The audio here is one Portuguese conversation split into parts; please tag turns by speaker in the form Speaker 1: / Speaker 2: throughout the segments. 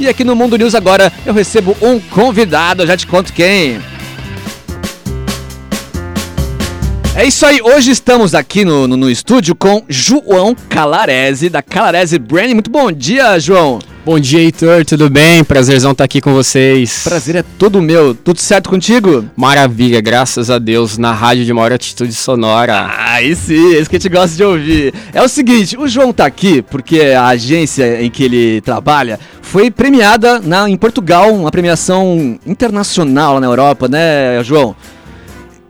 Speaker 1: E aqui no Mundo News agora eu recebo um convidado, eu já te conto quem. É isso aí, hoje estamos aqui no, no, no estúdio com João Calarese, da Calarese Brand. Muito bom dia, João.
Speaker 2: Bom dia, Heitor, tudo bem? Prazerzão estar aqui com vocês.
Speaker 1: Prazer é todo meu. Tudo certo contigo?
Speaker 2: Maravilha, graças a Deus, na rádio de maior atitude sonora.
Speaker 1: Ah, sim, é isso que a gente gosta de ouvir. É o seguinte, o João tá aqui porque a agência em que ele trabalha foi premiada na, em Portugal, uma premiação internacional lá na Europa, né, João?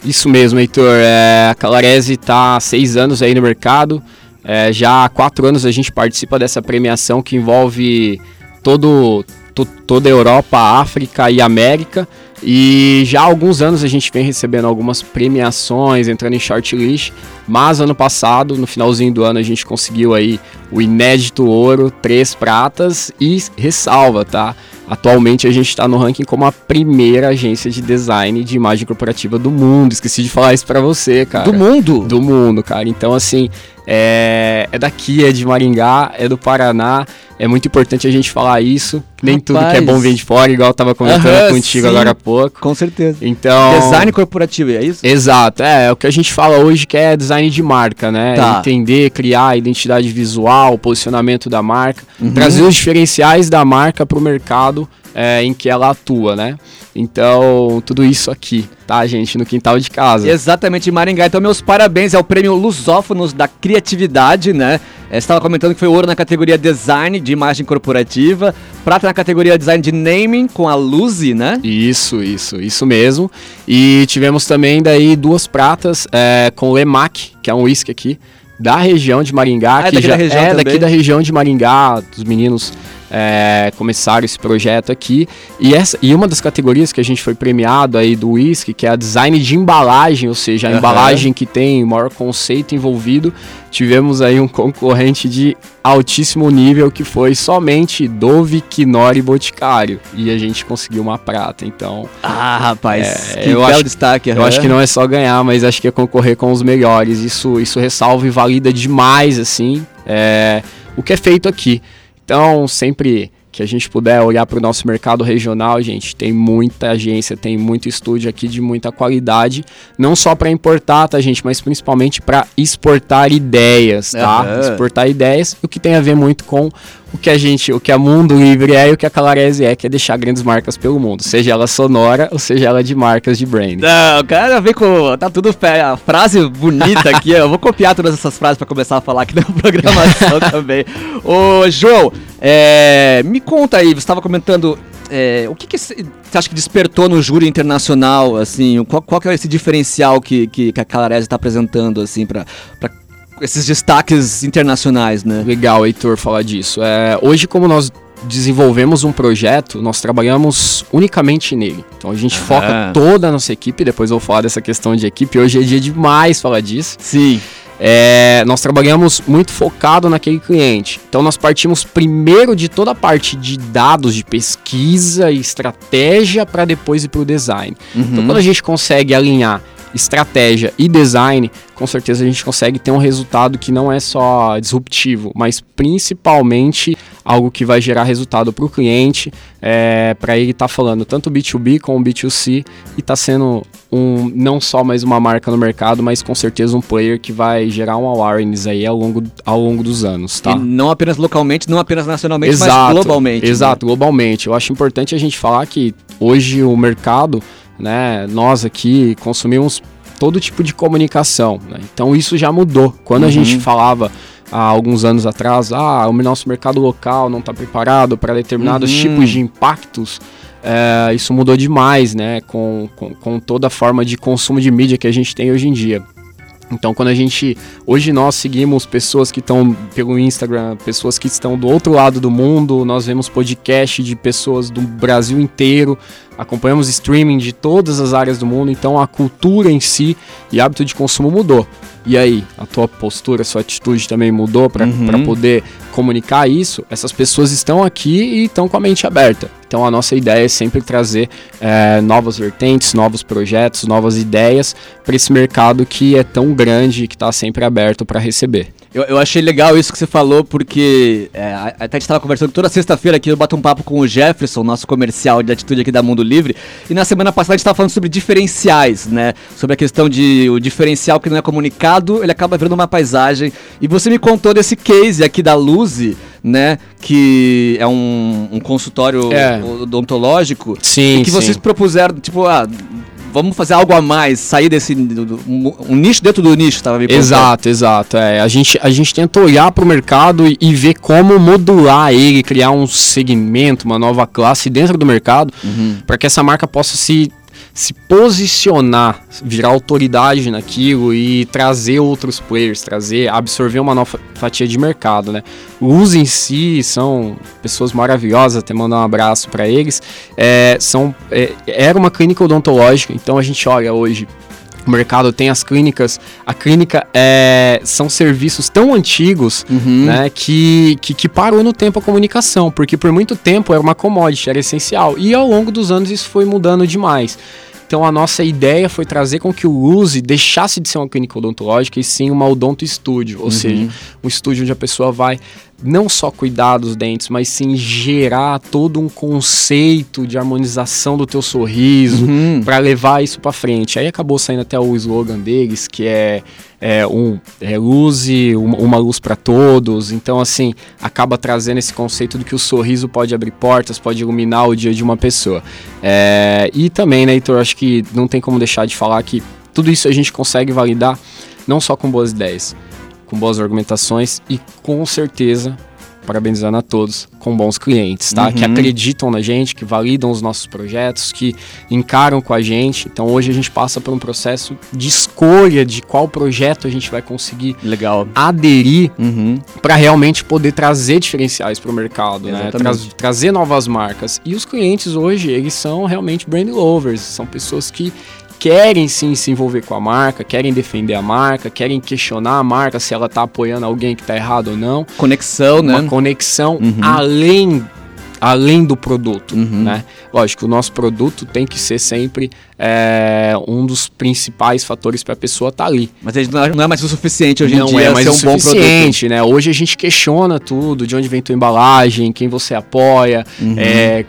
Speaker 2: Isso mesmo, Heitor. É, a Calarese está há seis anos aí no mercado. É, já há quatro anos a gente participa dessa premiação que envolve todo, to, toda a Europa, África e América. E já há alguns anos a gente vem recebendo algumas premiações, entrando em shortlist, mas ano passado, no finalzinho do ano, a gente conseguiu aí o inédito ouro, três pratas e ressalva, tá? Atualmente a gente está no ranking como a primeira agência de design de imagem corporativa do mundo. Esqueci de falar isso para você, cara.
Speaker 1: Do mundo?
Speaker 2: Do mundo, cara. Então, assim, é, é daqui, é de Maringá, é do Paraná. É muito importante a gente falar isso. Nem Rapaz. tudo que é bom vem de fora, igual eu tava comentando contigo sim, agora há pouco.
Speaker 1: Com certeza.
Speaker 2: Então.
Speaker 1: Design corporativo, é isso?
Speaker 2: Exato. É, é o que a gente fala hoje que é design de marca, né? Tá. Entender, criar a identidade visual, o posicionamento da marca, uhum. trazer os diferenciais da marca para o mercado é, em que ela atua, né? Então, tudo isso aqui, tá, gente, no quintal de casa.
Speaker 1: Exatamente, Maringá. Então, meus parabéns ao prêmio Lusófonos da Criatividade, né? É, você estava comentando que foi ouro na categoria Design de Imagem Corporativa, prata na categoria Design de Naming com a Luzi, né?
Speaker 2: Isso, isso, isso mesmo. E tivemos também daí duas pratas é, com o Emac, que é um whisky aqui, da região de Maringá, ah, é que já é daqui da região de Maringá, dos meninos é, começaram esse projeto aqui. E, essa, e uma das categorias que a gente foi premiado aí do whisky, que é a design de embalagem, ou seja, a uhum. embalagem que tem o maior conceito envolvido, tivemos aí um concorrente de altíssimo nível que foi somente Dove, Quinori e Boticário. E a gente conseguiu uma prata, então...
Speaker 1: Ah, rapaz,
Speaker 2: é, que eu acho, destaque. Eu uhum. acho que não é só ganhar, mas acho que é concorrer com os melhores. Isso, isso ressalva e valida demais, assim, é, o que é feito aqui. Então, sempre que a gente puder olhar para o nosso mercado regional, gente, tem muita agência, tem muito estúdio aqui de muita qualidade, não só para importar, tá, gente, mas principalmente para exportar ideias, tá? Uhum. Exportar ideias, o que tem a ver muito com o que a gente, o que a Mundo Livre é e o que a Calarese é, que é deixar grandes marcas pelo mundo, seja ela sonora ou seja ela de marcas de brand.
Speaker 1: Não, o cara vem com. Tá tudo a frase bonita aqui, eu vou copiar todas essas frases para começar a falar aqui na programação também. Ô, João, é, me conta aí, você estava comentando é, o que, que, você acha que despertou no júri internacional, assim, qual, qual que é esse diferencial que, que, que a Calarese está apresentando, assim, para esses destaques internacionais, né?
Speaker 2: Legal, Heitor, falar disso. É, hoje, como nós desenvolvemos um projeto, nós trabalhamos unicamente nele. Então a gente foca toda a nossa equipe, depois eu vou falar dessa questão de equipe, hoje é dia demais falar disso.
Speaker 1: Sim.
Speaker 2: É, nós trabalhamos muito focado naquele cliente. Então nós partimos primeiro de toda a parte de dados, de pesquisa e estratégia para depois ir para o design. Então, uhum. Então quando a gente consegue alinhar estratégia e design, com certeza a gente consegue ter um resultado que não é só disruptivo, mas principalmente algo que vai gerar resultado para o cliente, é, para ele estar tá falando tanto B2B como B2C e está sendo um, não só mais uma marca no mercado, mas com certeza um player que vai gerar um awareness aí ao longo, ao longo dos anos, tá? E
Speaker 1: não apenas localmente, não apenas nacionalmente, exato, mas globalmente.
Speaker 2: Né? Exato, né? globalmente. Eu acho importante a gente falar que hoje o mercado né? Nós aqui consumimos todo tipo de comunicação, né? então isso já mudou. Quando uhum. a gente falava há alguns anos atrás, ah, o nosso mercado local não está preparado para determinados uhum. tipos de impactos, é, isso mudou demais, né? Com, com, com toda a forma de consumo de mídia que a gente tem hoje em dia. Então, quando a gente. Hoje nós seguimos pessoas que estão pelo Instagram, pessoas que estão do outro lado do mundo, nós vemos podcast de pessoas do Brasil inteiro, acompanhamos streaming de todas as áreas do mundo, então a cultura em si e hábito de consumo mudou. E aí, a tua postura, a sua atitude também mudou para uhum. poder comunicar isso? Essas pessoas estão aqui e estão com a mente aberta. Então, a nossa ideia é sempre trazer é, novas vertentes, novos projetos, novas ideias para esse mercado que é tão grande e que está sempre aberto para receber.
Speaker 1: Eu, eu achei legal isso que você falou, porque é, até a gente estava conversando toda sexta-feira aqui, eu bato um papo com o Jefferson, nosso comercial de atitude aqui da Mundo Livre, e na semana passada a gente estava falando sobre diferenciais, né? Sobre a questão de o diferencial que não é comunicado, ele acaba virando uma paisagem. E você me contou desse case aqui da Luzi, né? Que é um, um consultório é. odontológico.
Speaker 2: Sim,
Speaker 1: e que
Speaker 2: sim.
Speaker 1: vocês propuseram, tipo, ah, vamos fazer algo a mais, sair desse um, um nicho dentro do nicho, estava me
Speaker 2: Exato, exato. É, a gente a gente tenta olhar para o mercado e, e, ver como modular ele, criar um segmento, uma nova classe dentro do mercado, uhum. para que essa marca possa se se posicionar, virar autoridade naquilo e trazer outros players, trazer, absorver uma nova fatia de mercado, né? Os em si são pessoas maravilhosas, até mandar um abraço para eles. É, são, é, era uma clínica odontológica, então a gente olha hoje o mercado tem as clínicas. A clínica é, são serviços tão antigos uhum. né, que, que, que, parou no tempo a comunicação, porque por muito tempo era uma commodity, era essencial. E ao longo dos anos isso foi mudando demais. Então a nossa ideia foi trazer com que o Luzi deixasse de ser uma clínica odontológica e sim uma odonto estúdio, ou uhum. seja, um estúdio onde a pessoa vai não só cuidar dos dentes, mas sim gerar todo um conceito de harmonização do teu sorriso uhum. para levar isso para frente. Aí acabou saindo até o slogan deles, que é, é um é luz e uma, uma luz para todos. Então assim, acaba trazendo esse conceito de que o sorriso pode abrir portas, pode iluminar o dia de uma pessoa. É, e também, né, Heitor, acho que não tem como deixar de falar que tudo isso a gente consegue validar não só com boas ideias, com boas argumentações e com certeza, parabenizando a todos, com bons clientes, tá? Uhum. Que acreditam na gente, que validam os nossos projetos, que encaram com a gente. Então hoje a gente passa por um processo de escolha de qual projeto a gente vai conseguir
Speaker 1: Legal.
Speaker 2: aderir uhum. para realmente poder trazer diferenciais para o mercado, né? Tra trazer novas marcas. E os clientes hoje, eles são realmente brand lovers, são pessoas que querem sim se envolver com a marca, querem defender a marca, querem questionar a marca se ela está apoiando alguém que está errado ou não.
Speaker 1: Conexão,
Speaker 2: Uma
Speaker 1: né?
Speaker 2: Uma conexão uhum. além além do produto, uhum. né? Lógico, o nosso produto tem que ser sempre é, um dos principais fatores para a pessoa estar tá ali.
Speaker 1: Mas não é mais o suficiente hoje
Speaker 2: não
Speaker 1: em dia
Speaker 2: é mais ser um bom produto. né? Hoje a gente questiona tudo, de onde vem tua embalagem, quem você apoia, uhum. é,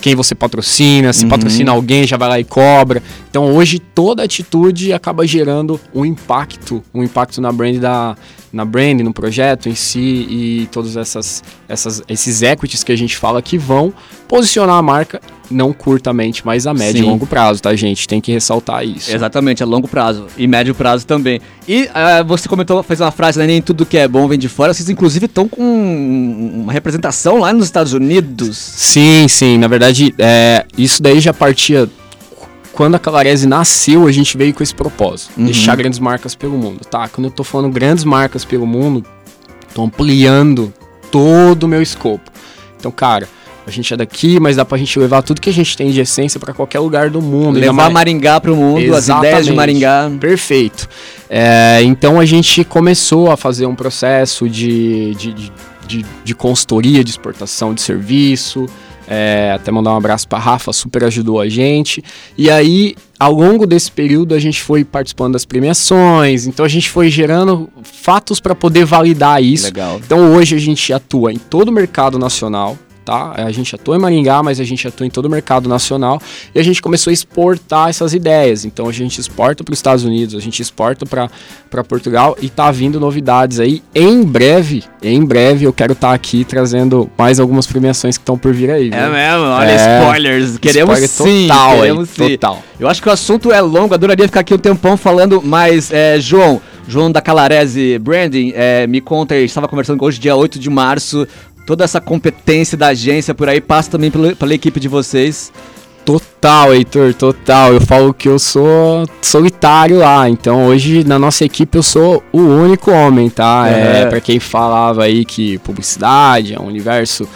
Speaker 2: quem você patrocina, se uhum. patrocina alguém já vai lá e cobra. Então hoje toda atitude acaba gerando um impacto, um impacto na brand da na brand, no projeto em si e todos essas, essas, esses equities que a gente fala que vão posicionar a marca não curtamente, mas a médio Sim. e longo prazo, tá, gente? Tem que ressaltar isso.
Speaker 1: Exatamente, a longo prazo e médio prazo também. E uh, você comentou, fez uma frase, né? Nem tudo que é bom vem de fora. Vocês, inclusive, estão com uma representação lá nos Estados Unidos.
Speaker 2: Sim, sim. Na verdade, é, isso daí já partia quando a Calarese nasceu, a gente veio com esse propósito, uhum. deixar grandes marcas pelo mundo, tá? Quando eu tô falando grandes marcas pelo mundo, tô ampliando todo o meu escopo. Então, cara, a gente é daqui, mas dá pra gente levar tudo que a gente tem de essência para qualquer lugar do mundo.
Speaker 1: Levar Maringá pro mundo, Exatamente. as ideias de Maringá.
Speaker 2: Perfeito. É, então a gente começou a fazer um processo de, de, de, de, de consultoria, de exportação de serviço, é, até mandar um abraço para Rafa, super ajudou a gente. E aí, ao longo desse período, a gente foi participando das premiações, então a gente foi gerando fatos para poder validar isso.
Speaker 1: Legal.
Speaker 2: Então hoje a gente atua em todo o mercado nacional, tá? A gente atua em Maringá, mas a gente atua em todo o mercado nacional e a gente começou a exportar essas ideias. Então a gente exporta para os Estados Unidos, a gente exporta para Portugal e tá vindo novidades aí. Em breve, em breve eu quero estar tá aqui trazendo mais algumas premiações que estão por vir aí.
Speaker 1: Viu? É mesmo, olha é, spoilers. Queremos spoiler sim,
Speaker 2: total,
Speaker 1: queremos
Speaker 2: aí, sim. total.
Speaker 1: Eu acho que o assunto é longo, adoraria ficar aqui um tempão falando, mas é, João, João da Calarese Branding, é, me conta, estava conversando hoje, dia 8 de março, toda essa competência da agência por aí passa também pela, pela equipe de vocês.
Speaker 2: Total, Heitor, total. Eu falo que eu sou solitário lá. Então hoje na nossa equipe eu sou o único homem, tá? É, é para quem falava aí que publicidade é um universo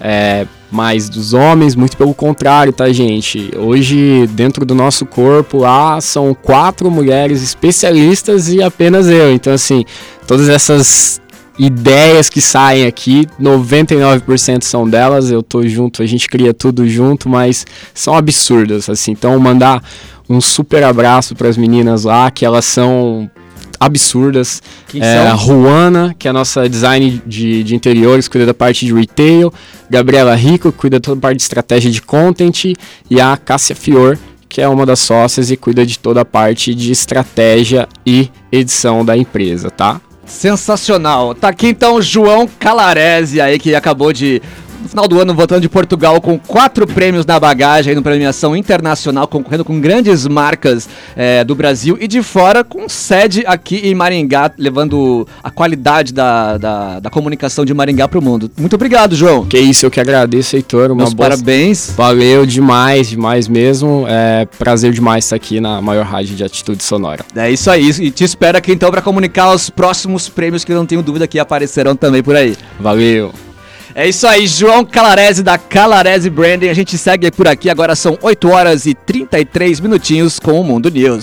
Speaker 2: é, mais dos homens, muito pelo contrário, tá, gente? Hoje dentro do nosso corpo lá são quatro mulheres especialistas e apenas eu. Então assim, todas essas ideias que saem aqui, 99% são delas, eu tô junto, a gente cria tudo junto, mas são absurdas, assim. Então, mandar um super abraço para as meninas lá, que elas são absurdas. Quem é, são? Juana, que é a nossa design de, de interiores, cuida da parte de retail. Gabriela Rico, que cuida toda a parte de estratégia de content. E a Cássia Fior, que é uma das sócias e cuida de toda a parte de estratégia e edição da empresa, tá?
Speaker 1: Sensacional. Tá aqui então o João Calarese aí que acabou de no final do ano voltando de Portugal com quatro prêmios na bagagem aí no premiação internacional, concorrendo com grandes marcas é, do Brasil e de fora, com sede aqui em Maringá, levando a qualidade da, da, da comunicação de Maringá para o mundo. Muito obrigado, João.
Speaker 2: Que isso, eu que agradeço, Heitor.
Speaker 1: Uma Meus boa... parabéns.
Speaker 2: Valeu demais, demais mesmo. É prazer demais estar aqui na maior rádio de atitude sonora.
Speaker 1: É isso aí. E te espero aqui então para comunicar os próximos prêmios que eu não tenho dúvida que aparecerão também por aí.
Speaker 2: Valeu.
Speaker 1: É isso aí, João Calarese da Calarese Branding. A gente segue por aqui. Agora são 8 horas e 33 minutinhos com o Mundo News.